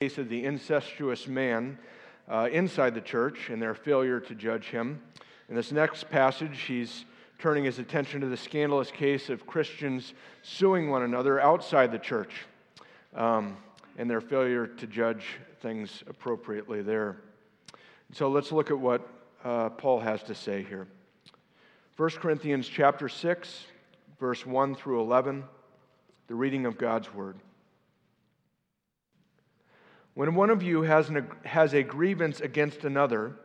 case of the incestuous man uh, inside the church and their failure to judge him. In this next passage, he's turning his attention to the scandalous case of Christians suing one another outside the church um, and their failure to judge things appropriately there. So let's look at what uh, Paul has to say here. 1 Corinthians chapter 6, verse 1 through 11, the reading of God's word. When one of you has, an, has a grievance against another,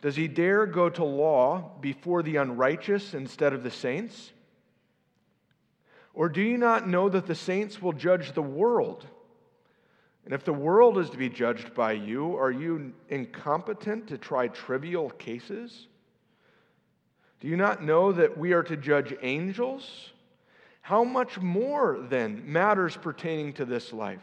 does he dare go to law before the unrighteous instead of the saints? Or do you not know that the saints will judge the world? And if the world is to be judged by you, are you incompetent to try trivial cases? Do you not know that we are to judge angels? How much more, then, matters pertaining to this life?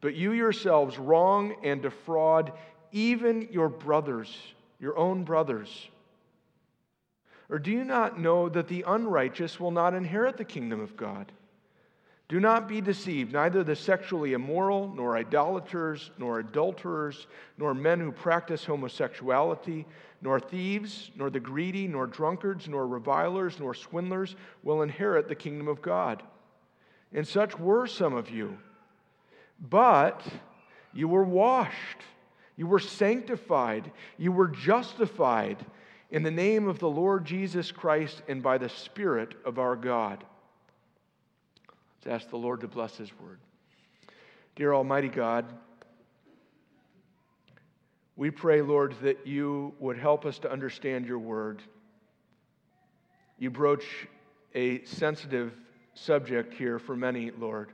But you yourselves wrong and defraud even your brothers, your own brothers. Or do you not know that the unrighteous will not inherit the kingdom of God? Do not be deceived. Neither the sexually immoral, nor idolaters, nor adulterers, nor men who practice homosexuality, nor thieves, nor the greedy, nor drunkards, nor revilers, nor swindlers will inherit the kingdom of God. And such were some of you. But you were washed, you were sanctified, you were justified in the name of the Lord Jesus Christ and by the Spirit of our God. Let's ask the Lord to bless His word. Dear Almighty God, we pray, Lord, that you would help us to understand your word. You broach a sensitive subject here for many, Lord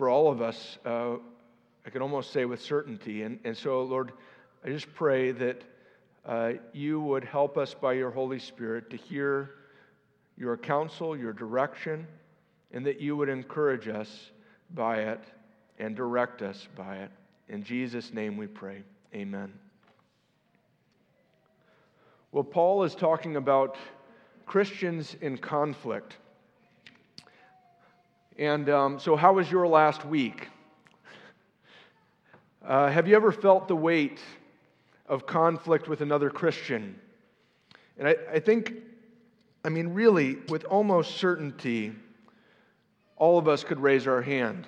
for all of us, uh, I can almost say with certainty. And, and so, Lord, I just pray that uh, you would help us by your Holy Spirit to hear your counsel, your direction, and that you would encourage us by it and direct us by it. In Jesus' name we pray. Amen. Well, Paul is talking about Christians in conflict. And um, so, how was your last week? Uh, have you ever felt the weight of conflict with another Christian? And I, I think, I mean, really, with almost certainty, all of us could raise our hand.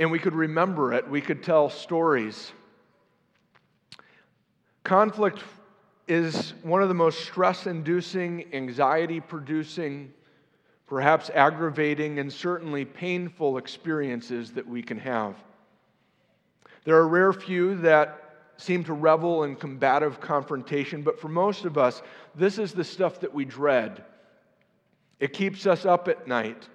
And we could remember it, we could tell stories. Conflict is one of the most stress inducing, anxiety producing, perhaps aggravating and certainly painful experiences that we can have. There are rare few that seem to revel in combative confrontation, but for most of us, this is the stuff that we dread. It keeps us up at night.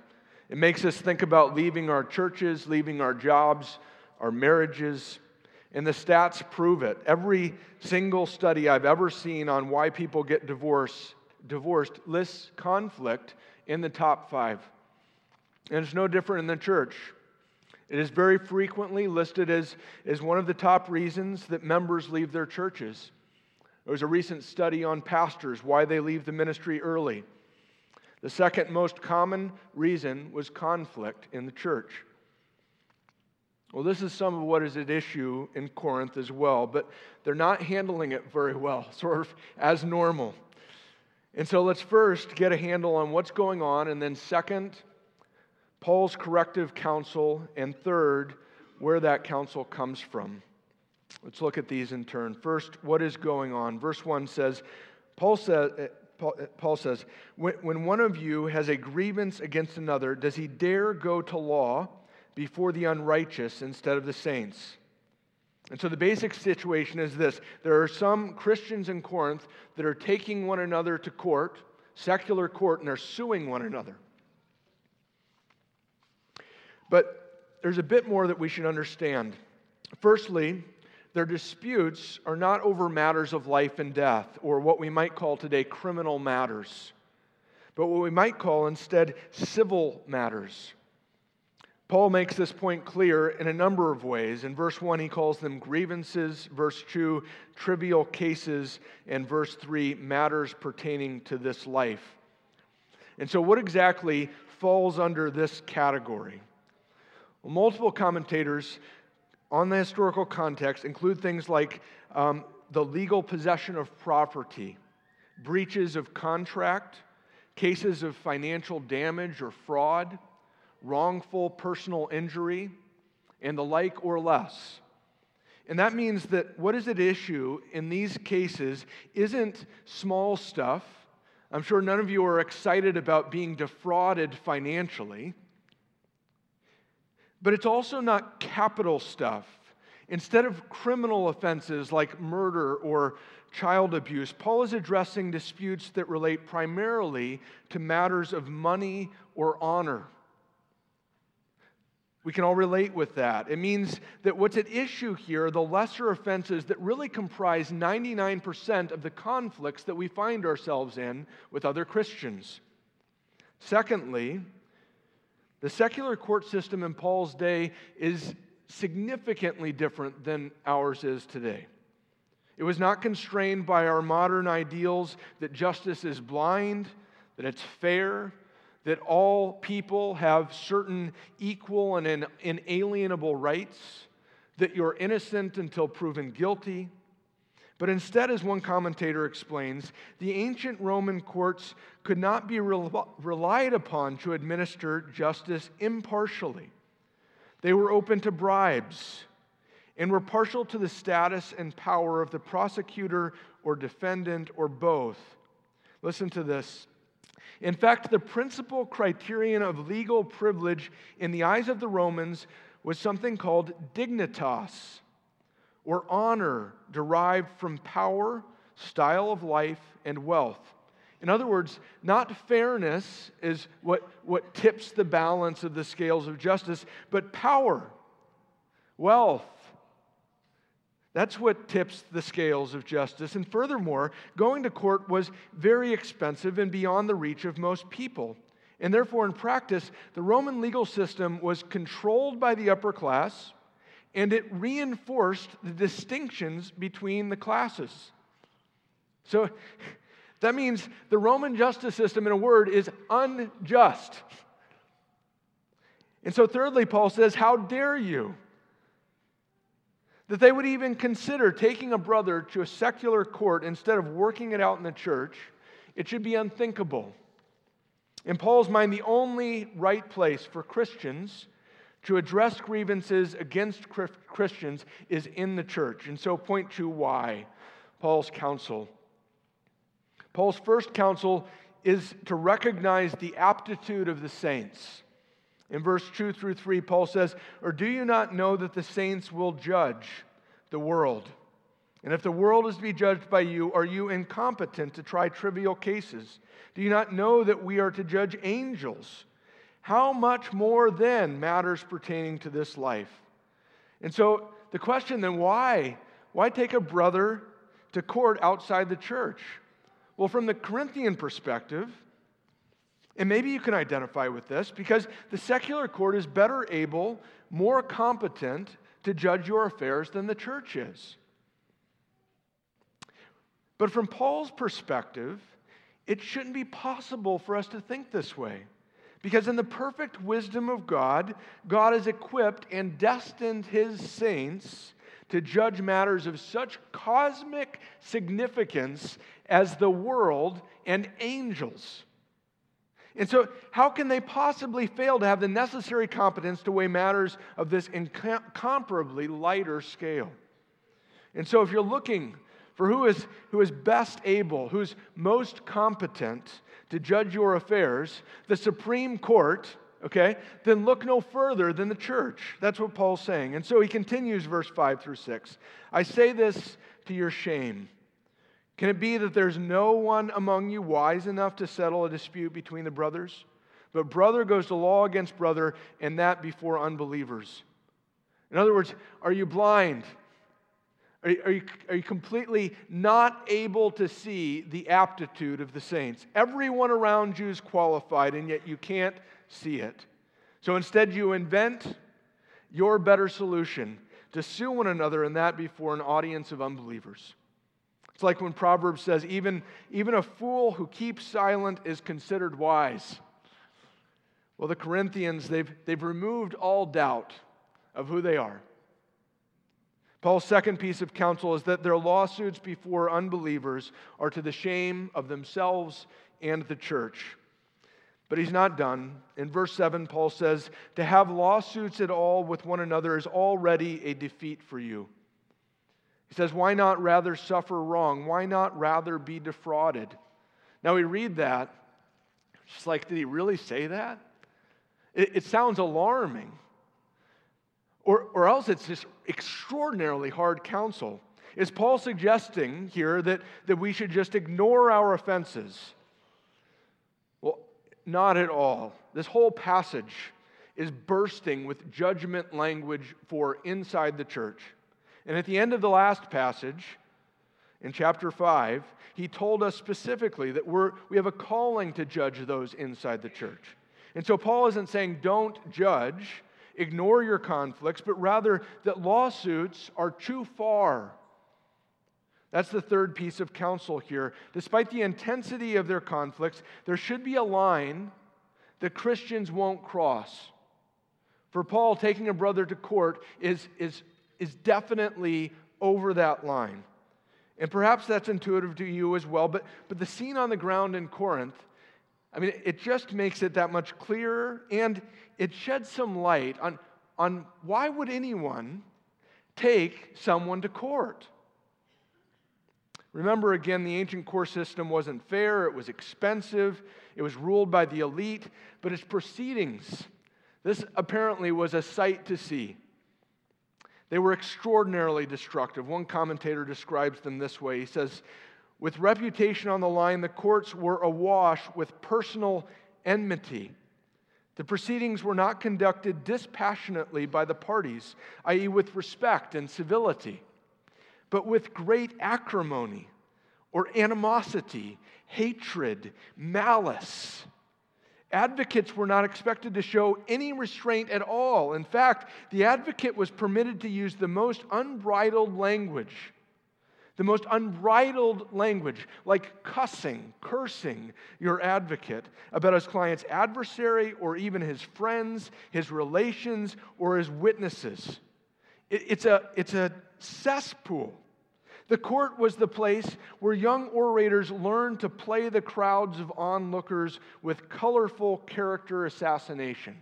It makes us think about leaving our churches, leaving our jobs, our marriages. And the stats prove it. Every single study I've ever seen on why people get divorced, divorced lists conflict in the top five. And it's no different in the church. It is very frequently listed as, as one of the top reasons that members leave their churches. There was a recent study on pastors, why they leave the ministry early. The second most common reason was conflict in the church. Well, this is some of what is at issue in Corinth as well, but they're not handling it very well, sort of as normal. And so let's first get a handle on what's going on, and then second, Paul's corrective counsel, and third, where that counsel comes from. Let's look at these in turn. First, what is going on? Verse 1 says, Paul says, eh, eh, Paul says, when one of you has a grievance against another, does he dare go to law before the unrighteous instead of the saints? And so the basic situation is this there are some Christians in Corinth that are taking one another to court, secular court, and are suing one another. But there's a bit more that we should understand. Firstly, their disputes are not over matters of life and death, or what we might call today criminal matters, but what we might call instead civil matters. Paul makes this point clear in a number of ways. In verse 1, he calls them grievances. Verse 2, trivial cases. And verse 3, matters pertaining to this life. And so, what exactly falls under this category? Well, multiple commentators on the historical context include things like um, the legal possession of property, breaches of contract, cases of financial damage or fraud wrongful personal injury, and the like or less. And that means that what is at issue in these cases isn't small stuff. I'm sure none of you are excited about being defrauded financially. But it's also not capital stuff. Instead of criminal offenses like murder or child abuse, Paul is addressing disputes that relate primarily to matters of money or honor. We can all relate with that. It means that what's at issue here are the lesser offenses that really comprise 99% of the conflicts that we find ourselves in with other Christians. Secondly, the secular court system in Paul's day is significantly different than ours is today. It was not constrained by our modern ideals that justice is blind, that it's fair, that all people have certain equal and inalienable rights, that you're innocent until proven guilty. But instead, as one commentator explains, the ancient Roman courts could not be relied upon to administer justice impartially. They were open to bribes and were partial to the status and power of the prosecutor or defendant or both. Listen to this. In fact, the principal criterion of legal privilege in the eyes of the Romans was something called dignitas, or honor derived from power, style of life, and wealth. In other words, not fairness is what, what tips the balance of the scales of justice, but power, wealth, that's what tips the scales of justice. And furthermore, going to court was very expensive and beyond the reach of most people. And therefore, in practice, the Roman legal system was controlled by the upper class and it reinforced the distinctions between the classes. So that means the Roman justice system, in a word, is unjust. And so, thirdly, Paul says, How dare you? That they would even consider taking a brother to a secular court instead of working it out in the church, it should be unthinkable. In Paul's mind, the only right place for Christians to address grievances against Christians is in the church. And so, point two why Paul's counsel. Paul's first counsel is to recognize the aptitude of the saints. In verse 2 through 3, Paul says, Or do you not know that the saints will judge the world? And if the world is to be judged by you, are you incompetent to try trivial cases? Do you not know that we are to judge angels? How much more then matters pertaining to this life? And so the question then, why? Why take a brother to court outside the church? Well, from the Corinthian perspective, and maybe you can identify with this because the secular court is better able, more competent to judge your affairs than the church is. But from Paul's perspective, it shouldn't be possible for us to think this way. Because in the perfect wisdom of God, God has equipped and destined his saints to judge matters of such cosmic significance as the world and angels. And so, how can they possibly fail to have the necessary competence to weigh matters of this incomparably lighter scale? And so, if you're looking for who is, who is best able, who's most competent to judge your affairs, the Supreme Court, okay, then look no further than the church. That's what Paul's saying. And so he continues, verse 5 through 6. I say this to your shame. Can it be that there's no one among you wise enough to settle a dispute between the brothers? But brother goes to law against brother, and that before unbelievers. In other words, are you blind? Are you, are, you, are you completely not able to see the aptitude of the saints? Everyone around you is qualified, and yet you can't see it. So instead, you invent your better solution to sue one another, and that before an audience of unbelievers. It's like when Proverbs says, even, even a fool who keeps silent is considered wise. Well, the Corinthians, they've, they've removed all doubt of who they are. Paul's second piece of counsel is that their lawsuits before unbelievers are to the shame of themselves and the church. But he's not done. In verse 7, Paul says, To have lawsuits at all with one another is already a defeat for you. He says, Why not rather suffer wrong? Why not rather be defrauded? Now we read that. It's like, did he really say that? It, it sounds alarming. Or, or else it's just extraordinarily hard counsel. Is Paul suggesting here that, that we should just ignore our offenses? Well, not at all. This whole passage is bursting with judgment language for inside the church. And at the end of the last passage, in chapter 5, he told us specifically that we're, we have a calling to judge those inside the church. And so Paul isn't saying don't judge, ignore your conflicts, but rather that lawsuits are too far that's the third piece of counsel here. Despite the intensity of their conflicts, there should be a line that Christians won't cross. For Paul, taking a brother to court is, is, is definitely over that line. And perhaps that's intuitive to you as well, but, but the scene on the ground in Corinth, I mean, it just makes it that much clearer and it sheds some light on, on why would anyone take someone to court? Remember again, the ancient court system wasn't fair, it was expensive, it was ruled by the elite, but its proceedings, this apparently was a sight to see. They were extraordinarily destructive. One commentator describes them this way He says, With reputation on the line, the courts were awash with personal enmity. The proceedings were not conducted dispassionately by the parties, i.e., with respect and civility but with great acrimony or animosity, hatred, malice. Advocates were not expected to show any restraint at all. In fact, the advocate was permitted to use the most unbridled language. The most unbridled language, like cussing, cursing your advocate about his client's adversary or even his friends, his relations, or his witnesses. It's a, it's a cesspool. The court was the place where young orators learned to play the crowds of onlookers with colorful character assassination.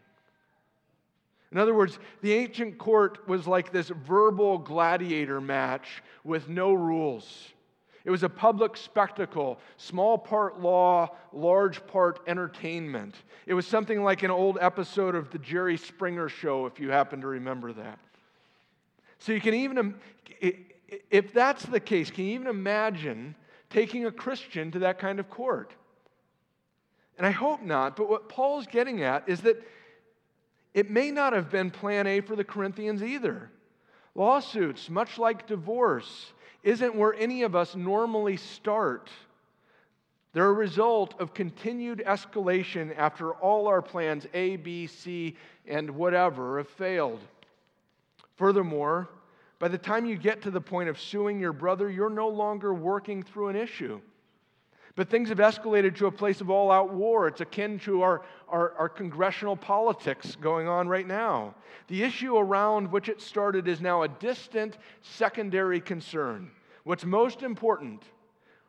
In other words, the ancient court was like this verbal gladiator match with no rules. It was a public spectacle, small part law, large part entertainment. It was something like an old episode of the Jerry Springer show, if you happen to remember that. So you can even, if that's the case, can you even imagine taking a Christian to that kind of court? And I hope not, but what Paul's getting at is that it may not have been plan A for the Corinthians either. Lawsuits, much like divorce, isn't where any of us normally start. They're a result of continued escalation after all our plans, A, B, C, and whatever, have failed. Furthermore, by the time you get to the point of suing your brother, you're no longer working through an issue. But things have escalated to a place of all out war. It's akin to our, our, our, congressional politics going on right now. The issue around which it started is now a distant secondary concern. What's most important,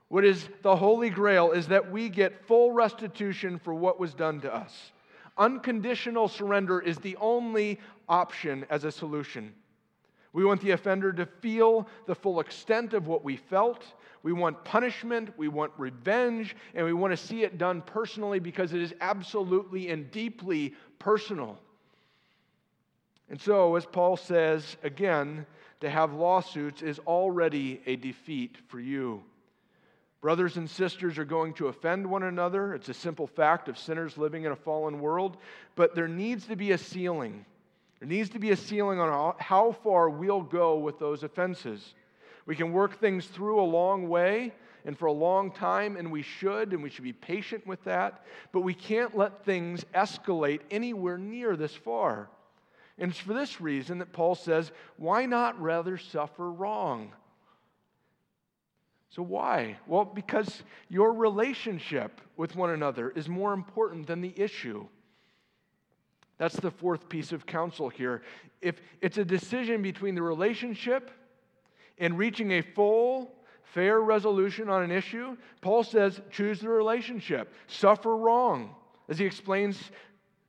what is the holy grail, is that we get full restitution for what was done to us. Unconditional surrender is the only option as a solution. We want the offender to feel the full extent of what we felt. We want punishment, we want revenge, and we want to see it done personally because it is absolutely and deeply personal. And so, as Paul says again, to have lawsuits is already a defeat for you. Brothers and sisters are going to offend one another. It's a simple fact of sinners living in a fallen world. But there needs to be a ceiling. There needs to be a ceiling on how far we'll go with those offenses. We can work things through a long way and for a long time, and we should, and we should be patient with that. But we can't let things escalate anywhere near this far. And it's for this reason that Paul says, why not rather suffer wrong? So, why? Well, because your relationship with one another is more important than the issue. That's the fourth piece of counsel here. If it's a decision between the relationship and reaching a full, fair resolution on an issue, Paul says choose the relationship, suffer wrong. As he explains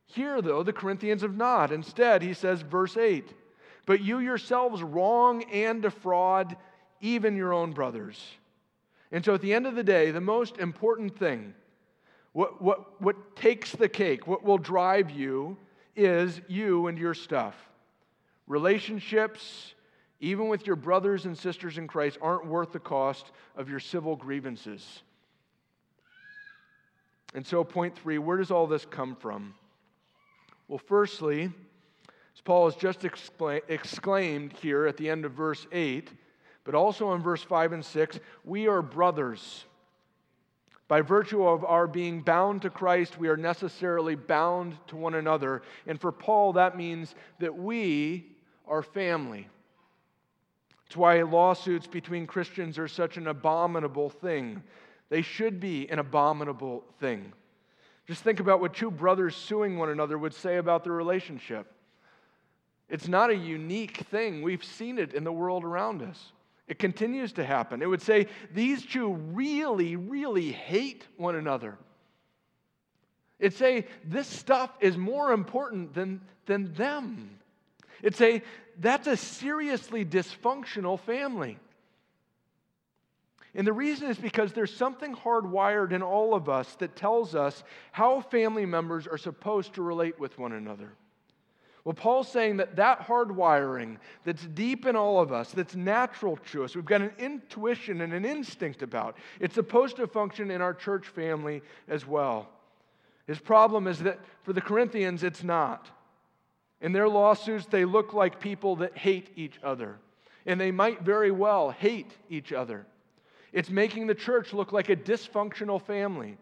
here, though, the Corinthians have not. Instead, he says, verse 8, but you yourselves wrong and defraud even your own brothers. And so at the end of the day, the most important thing, what, what, what takes the cake, what will drive you, is you and your stuff. Relationships, even with your brothers and sisters in Christ, aren't worth the cost of your civil grievances. And so, point three where does all this come from? Well, firstly, as Paul has just exclaimed here at the end of verse 8, but also in verse 5 and 6, we are brothers. By virtue of our being bound to Christ, we are necessarily bound to one another. And for Paul, that means that we are family. It's why lawsuits between Christians are such an abominable thing. They should be an abominable thing. Just think about what two brothers suing one another would say about their relationship. It's not a unique thing, we've seen it in the world around us. It continues to happen. It would say these two really, really hate one another. It'd say this stuff is more important than, than them. It'd say that's a seriously dysfunctional family. And the reason is because there's something hardwired in all of us that tells us how family members are supposed to relate with one another. Well, Paul's saying that that hardwiring that's deep in all of us, that's natural to us, we've got an intuition and an instinct about, it's supposed to function in our church family as well. His problem is that for the Corinthians, it's not. In their lawsuits, they look like people that hate each other, and they might very well hate each other. It's making the church look like a dysfunctional family.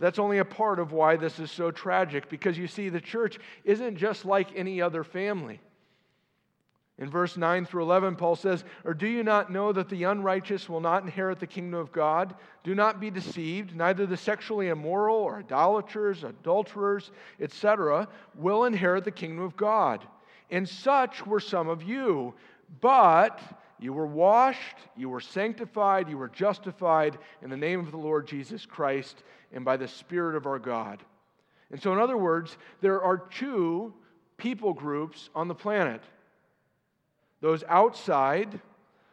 That's only a part of why this is so tragic because you see, the church isn't just like any other family. In verse 9 through 11, Paul says, Or do you not know that the unrighteous will not inherit the kingdom of God? Do not be deceived. Neither the sexually immoral or idolaters, adulterers, etc., will inherit the kingdom of God. And such were some of you. But you were washed, you were sanctified, you were justified in the name of the Lord Jesus Christ and by the Spirit of our God. And so, in other words, there are two people groups on the planet those outside,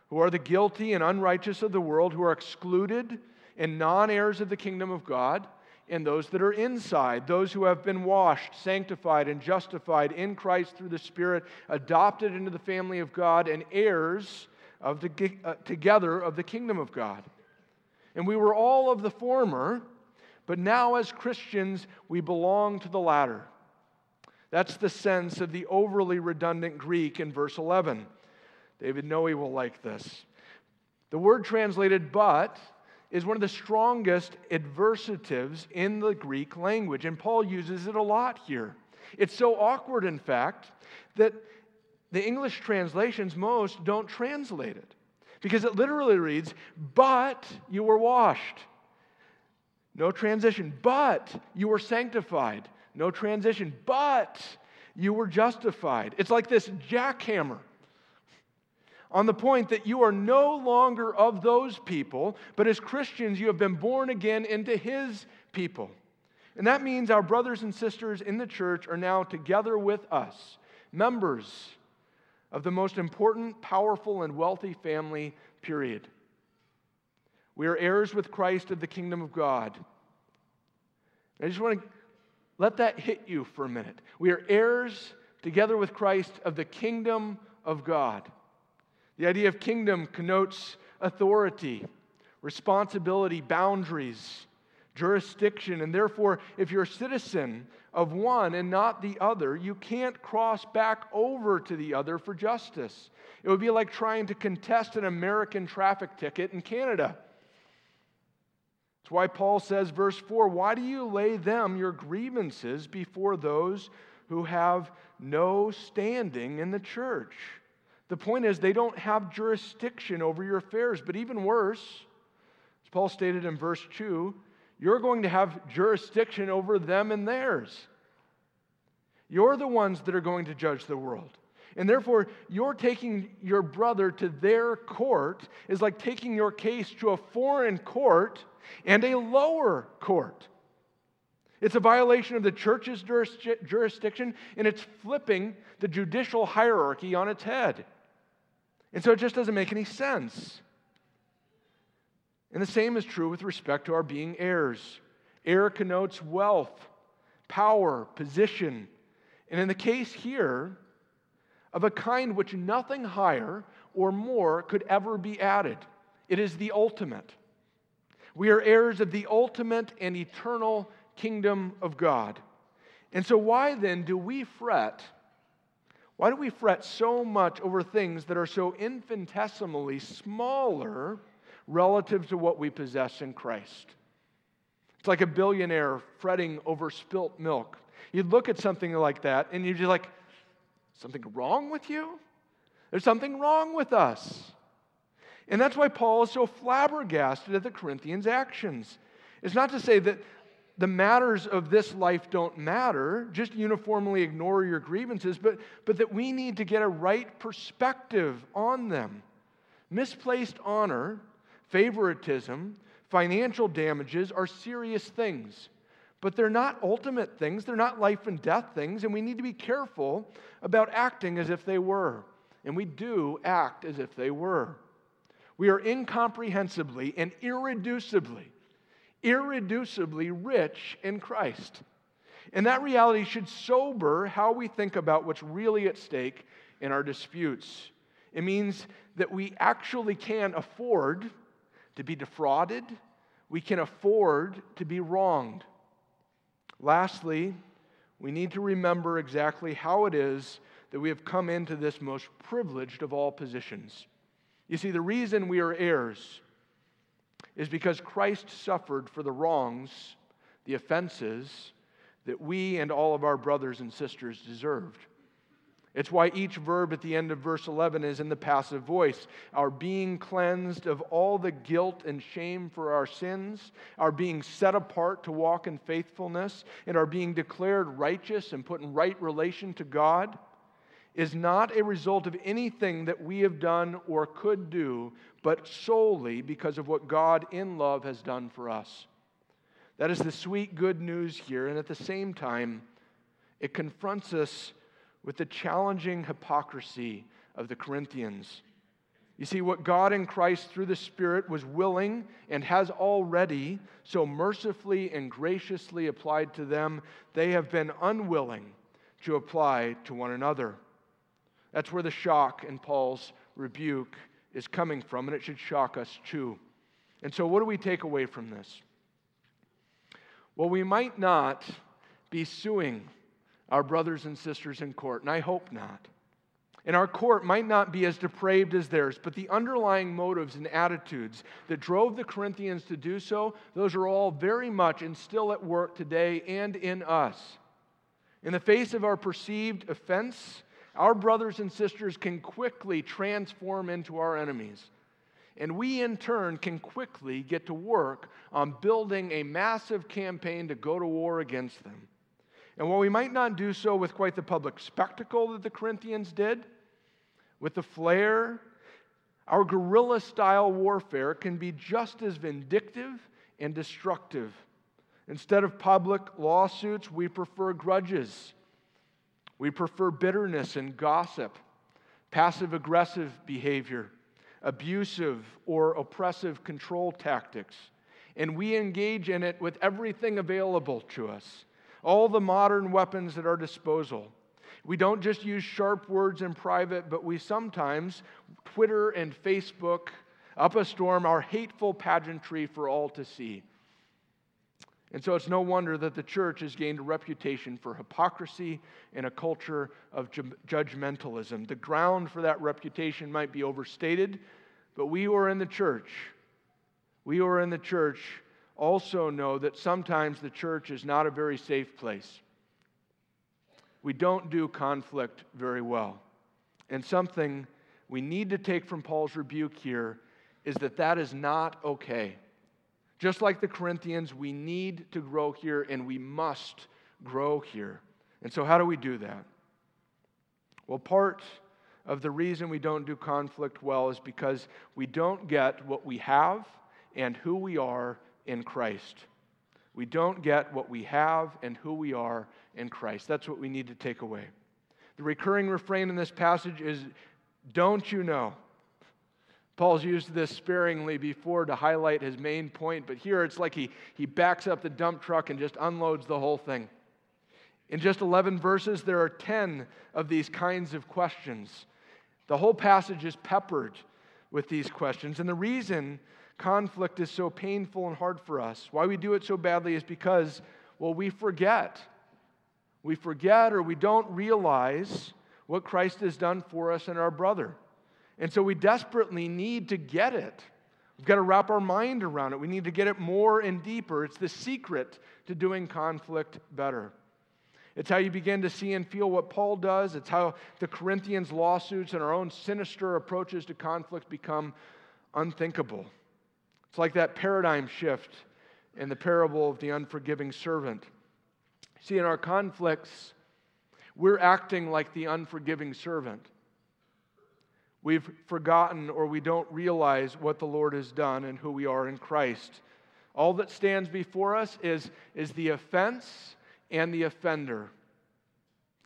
who are the guilty and unrighteous of the world, who are excluded and non heirs of the kingdom of God, and those that are inside, those who have been washed, sanctified, and justified in Christ through the Spirit, adopted into the family of God, and heirs of the, uh, together of the kingdom of God. And we were all of the former, but now as Christians, we belong to the latter. That's the sense of the overly redundant Greek in verse 11. David Noe will like this. The word translated but is one of the strongest adversatives in the Greek language, and Paul uses it a lot here. It's so awkward, in fact, that the English translations, most, don't translate it because it literally reads, But you were washed. No transition. But you were sanctified. No transition. But you were justified. It's like this jackhammer on the point that you are no longer of those people, but as Christians, you have been born again into His people. And that means our brothers and sisters in the church are now together with us, members of the most important, powerful, and wealthy family, period. We are heirs with Christ of the kingdom of God. I just want to let that hit you for a minute. We are heirs together with Christ of the kingdom of God. The idea of kingdom connotes authority responsibility, boundaries, jurisdiction. And therefore, if you're a citizen of one and not the other, you can't cross back over to the other for justice. It would be like trying to contest an American traffic ticket in Canada. That's why Paul says, verse 4 Why do you lay them, your grievances, before those who have no standing in the church? The point is, they don't have jurisdiction over your affairs. But even worse, as Paul stated in verse 2, you're going to have jurisdiction over them and theirs. You're the ones that are going to judge the world. And therefore, you're taking your brother to their court is like taking your case to a foreign court and a lower court. It's a violation of the church's jurisdiction, and it's flipping the judicial hierarchy on its head. And so it just doesn't make any sense. And the same is true with respect to our being heirs. Heir connotes wealth, power, position. And in the case here, of a kind which nothing higher or more could ever be added. It is the ultimate. We are heirs of the ultimate and eternal kingdom of God. And so, why then do we fret? Why do we fret so much over things that are so infinitesimally smaller relative to what we possess in Christ. It's like a billionaire fretting over spilt milk. You'd look at something like that and you'd be like, something wrong with you? There's something wrong with us. And that's why Paul is so flabbergasted at the Corinthians' actions. It's not to say that the matters of this life don't matter, just uniformly ignore your grievances, but, but that we need to get a right perspective on them. Misplaced honor favoritism, financial damages are serious things. But they're not ultimate things, they're not life and death things, and we need to be careful about acting as if they were. And we do act as if they were. We are incomprehensibly and irreducibly, irreducibly rich in Christ. And that reality should sober how we think about what's really at stake in our disputes. It means that we actually can afford to be defrauded, we can afford to be wronged. Lastly, we need to remember exactly how it is that we have come into this most privileged of all positions. You see, the reason we are heirs is because Christ suffered for the wrongs, the offenses that we and all of our brothers and sisters deserved. It's why each verb at the end of verse 11 is in the passive voice. Our being cleansed of all the guilt and shame for our sins, our being set apart to walk in faithfulness, and our being declared righteous and put in right relation to God is not a result of anything that we have done or could do, but solely because of what God in love has done for us. That is the sweet good news here, and at the same time, it confronts us with the challenging hypocrisy of the Corinthians. You see, what God in Christ through the Spirit was willing and has already so mercifully and graciously applied to them, they have been unwilling to apply to one another. That's where the shock in Paul's rebuke is coming from, and it should shock us too. And so, what do we take away from this? Well, we might not be suing our brothers and sisters in court, and I hope not. And our court might not be as depraved as theirs, but the underlying motives and attitudes that drove the Corinthians to do so, those are all very much and still at work today and in us. In the face of our perceived offense, our brothers and sisters can quickly transform into our enemies. And we, in turn, can quickly get to work on building a massive campaign to go to war against them. And while we might not do so with quite the public spectacle that the Corinthians did, with the flair, our guerrilla style warfare can be just as vindictive and destructive. Instead of public lawsuits, we prefer grudges. We prefer bitterness and gossip, passive aggressive behavior, abusive or oppressive control tactics. And we engage in it with everything available to us all the modern weapons at our disposal. We don't just use sharp words in private, but we sometimes Twitter and Facebook up a storm, our hateful pageantry for all to see. And so it's no wonder that the church has gained a reputation for hypocrisy and a culture of ju- judgmentalism. The ground for that reputation might be overstated, but we who are in the church, we who are in the church also know that sometimes the church is not a very safe place. We don't do conflict very well. And something we need to take from Paul's rebuke here is that that is not okay. Just like the Corinthians, we need to grow here and we must grow here. And so, how do we do that? Well, part of the reason we don't do conflict well is because we don't get what we have and who we are in Christ. We don't get what we have and who we are in Christ. That's what we need to take away. The recurring refrain in this passage is Don't you know? Paul's used this sparingly before to highlight his main point, but here it's like he, he backs up the dump truck and just unloads the whole thing. In just 11 verses, there are 10 of these kinds of questions. The whole passage is peppered with these questions. And the reason conflict is so painful and hard for us, why we do it so badly, is because, well, we forget. We forget or we don't realize what Christ has done for us and our brother. And so we desperately need to get it. We've got to wrap our mind around it. We need to get it more and deeper. It's the secret to doing conflict better. It's how you begin to see and feel what Paul does. It's how the Corinthians' lawsuits and our own sinister approaches to conflict become unthinkable. It's like that paradigm shift in the parable of the unforgiving servant. See, in our conflicts, we're acting like the unforgiving servant. We've forgotten or we don't realize what the Lord has done and who we are in Christ. All that stands before us is, is the offense and the offender.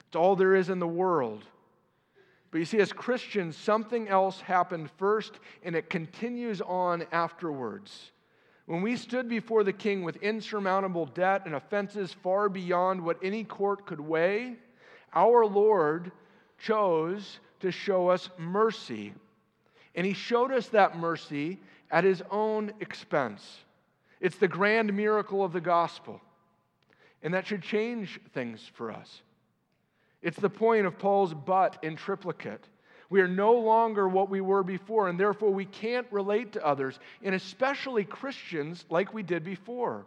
It's all there is in the world. But you see, as Christians, something else happened first and it continues on afterwards. When we stood before the king with insurmountable debt and offenses far beyond what any court could weigh, our Lord chose to show us mercy. And he showed us that mercy at his own expense. It's the grand miracle of the gospel. And that should change things for us. It's the point of Paul's but in triplicate. We are no longer what we were before, and therefore we can't relate to others, and especially Christians like we did before.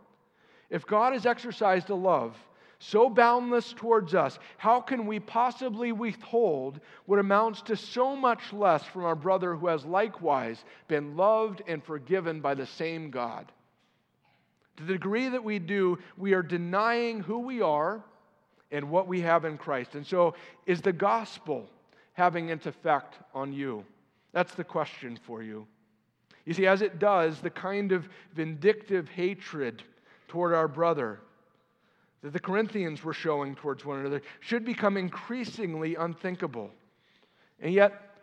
If God has exercised a love so boundless towards us, how can we possibly withhold what amounts to so much less from our brother who has likewise been loved and forgiven by the same God? To the degree that we do, we are denying who we are and what we have in Christ. And so, is the gospel having its effect on you? That's the question for you. You see, as it does, the kind of vindictive hatred toward our brother that the Corinthians were showing towards one another should become increasingly unthinkable. And yet,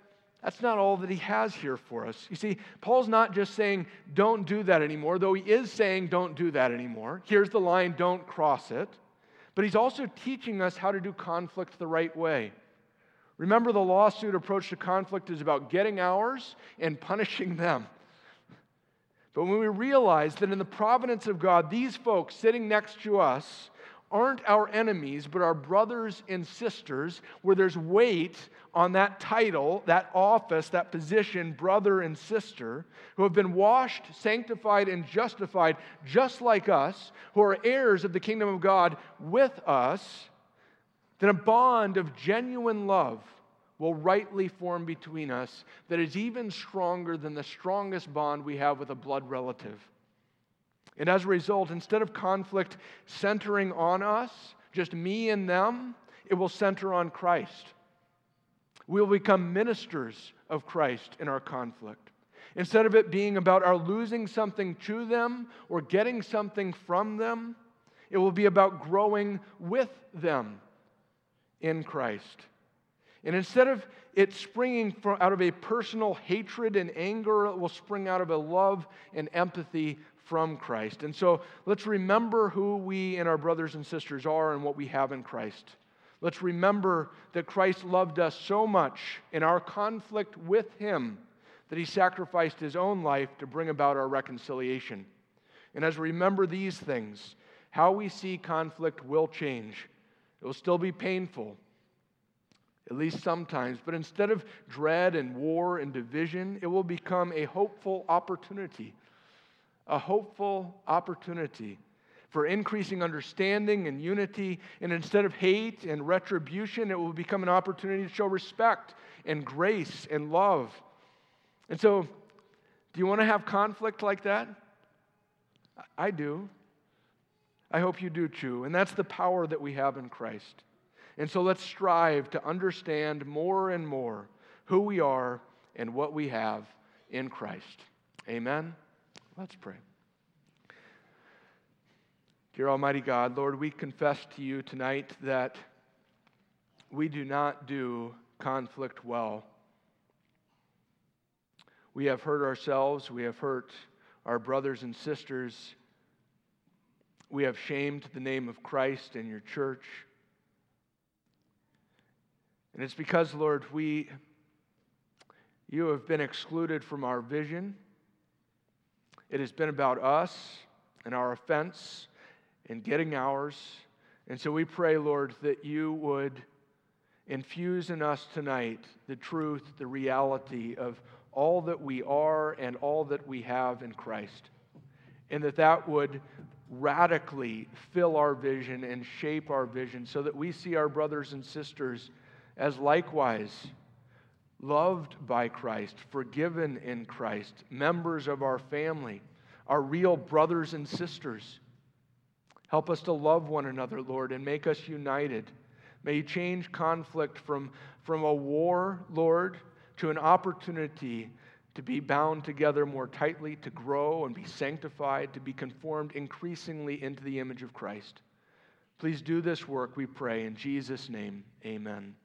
that's not all that he has here for us. You see, Paul's not just saying, don't do that anymore, though he is saying, don't do that anymore. Here's the line, don't cross it. But he's also teaching us how to do conflict the right way. Remember, the lawsuit approach to conflict is about getting ours and punishing them. But when we realize that in the providence of God, these folks sitting next to us aren't our enemies, but our brothers and sisters, where there's weight on that title, that office, that position, brother and sister, who have been washed, sanctified, and justified just like us, who are heirs of the kingdom of God with us, then a bond of genuine love will rightly form between us that is even stronger than the strongest bond we have with a blood relative. And as a result, instead of conflict centering on us, just me and them, it will center on Christ. We'll become ministers of Christ in our conflict. Instead of it being about our losing something to them or getting something from them, it will be about growing with them in Christ. And instead of it springing from, out of a personal hatred and anger, it will spring out of a love and empathy from Christ. And so let's remember who we and our brothers and sisters are and what we have in Christ. Let's remember that Christ loved us so much in our conflict with Him that he sacrificed his own life to bring about our reconciliation. And as we remember these things, how we see conflict will change. It will still be painful, at least sometimes, but instead of dread and war and division, it will become a hopeful opportunity. A hopeful opportunity for increasing understanding and unity. And instead of hate and retribution, it will become an opportunity to show respect and grace and love. And so, do you want to have conflict like that? I do. I hope you do too. And that's the power that we have in Christ. And so let's strive to understand more and more who we are and what we have in Christ. Amen. Let's pray. Dear Almighty God, Lord, we confess to you tonight that we do not do conflict well. We have hurt ourselves, we have hurt our brothers and sisters, we have shamed the name of Christ and your church. And it's because, Lord, we you have been excluded from our vision. It has been about us and our offense and getting ours. And so we pray, Lord, that you would infuse in us tonight the truth, the reality of all that we are and all that we have in Christ. And that that would radically fill our vision and shape our vision so that we see our brothers and sisters as likewise loved by Christ, forgiven in Christ, members of our family, our real brothers and sisters. Help us to love one another, Lord, and make us united. May you change conflict from, from a war, Lord, to an opportunity to be bound together more tightly, to grow and be sanctified, to be conformed increasingly into the image of Christ. Please do this work, we pray. In Jesus' name, amen.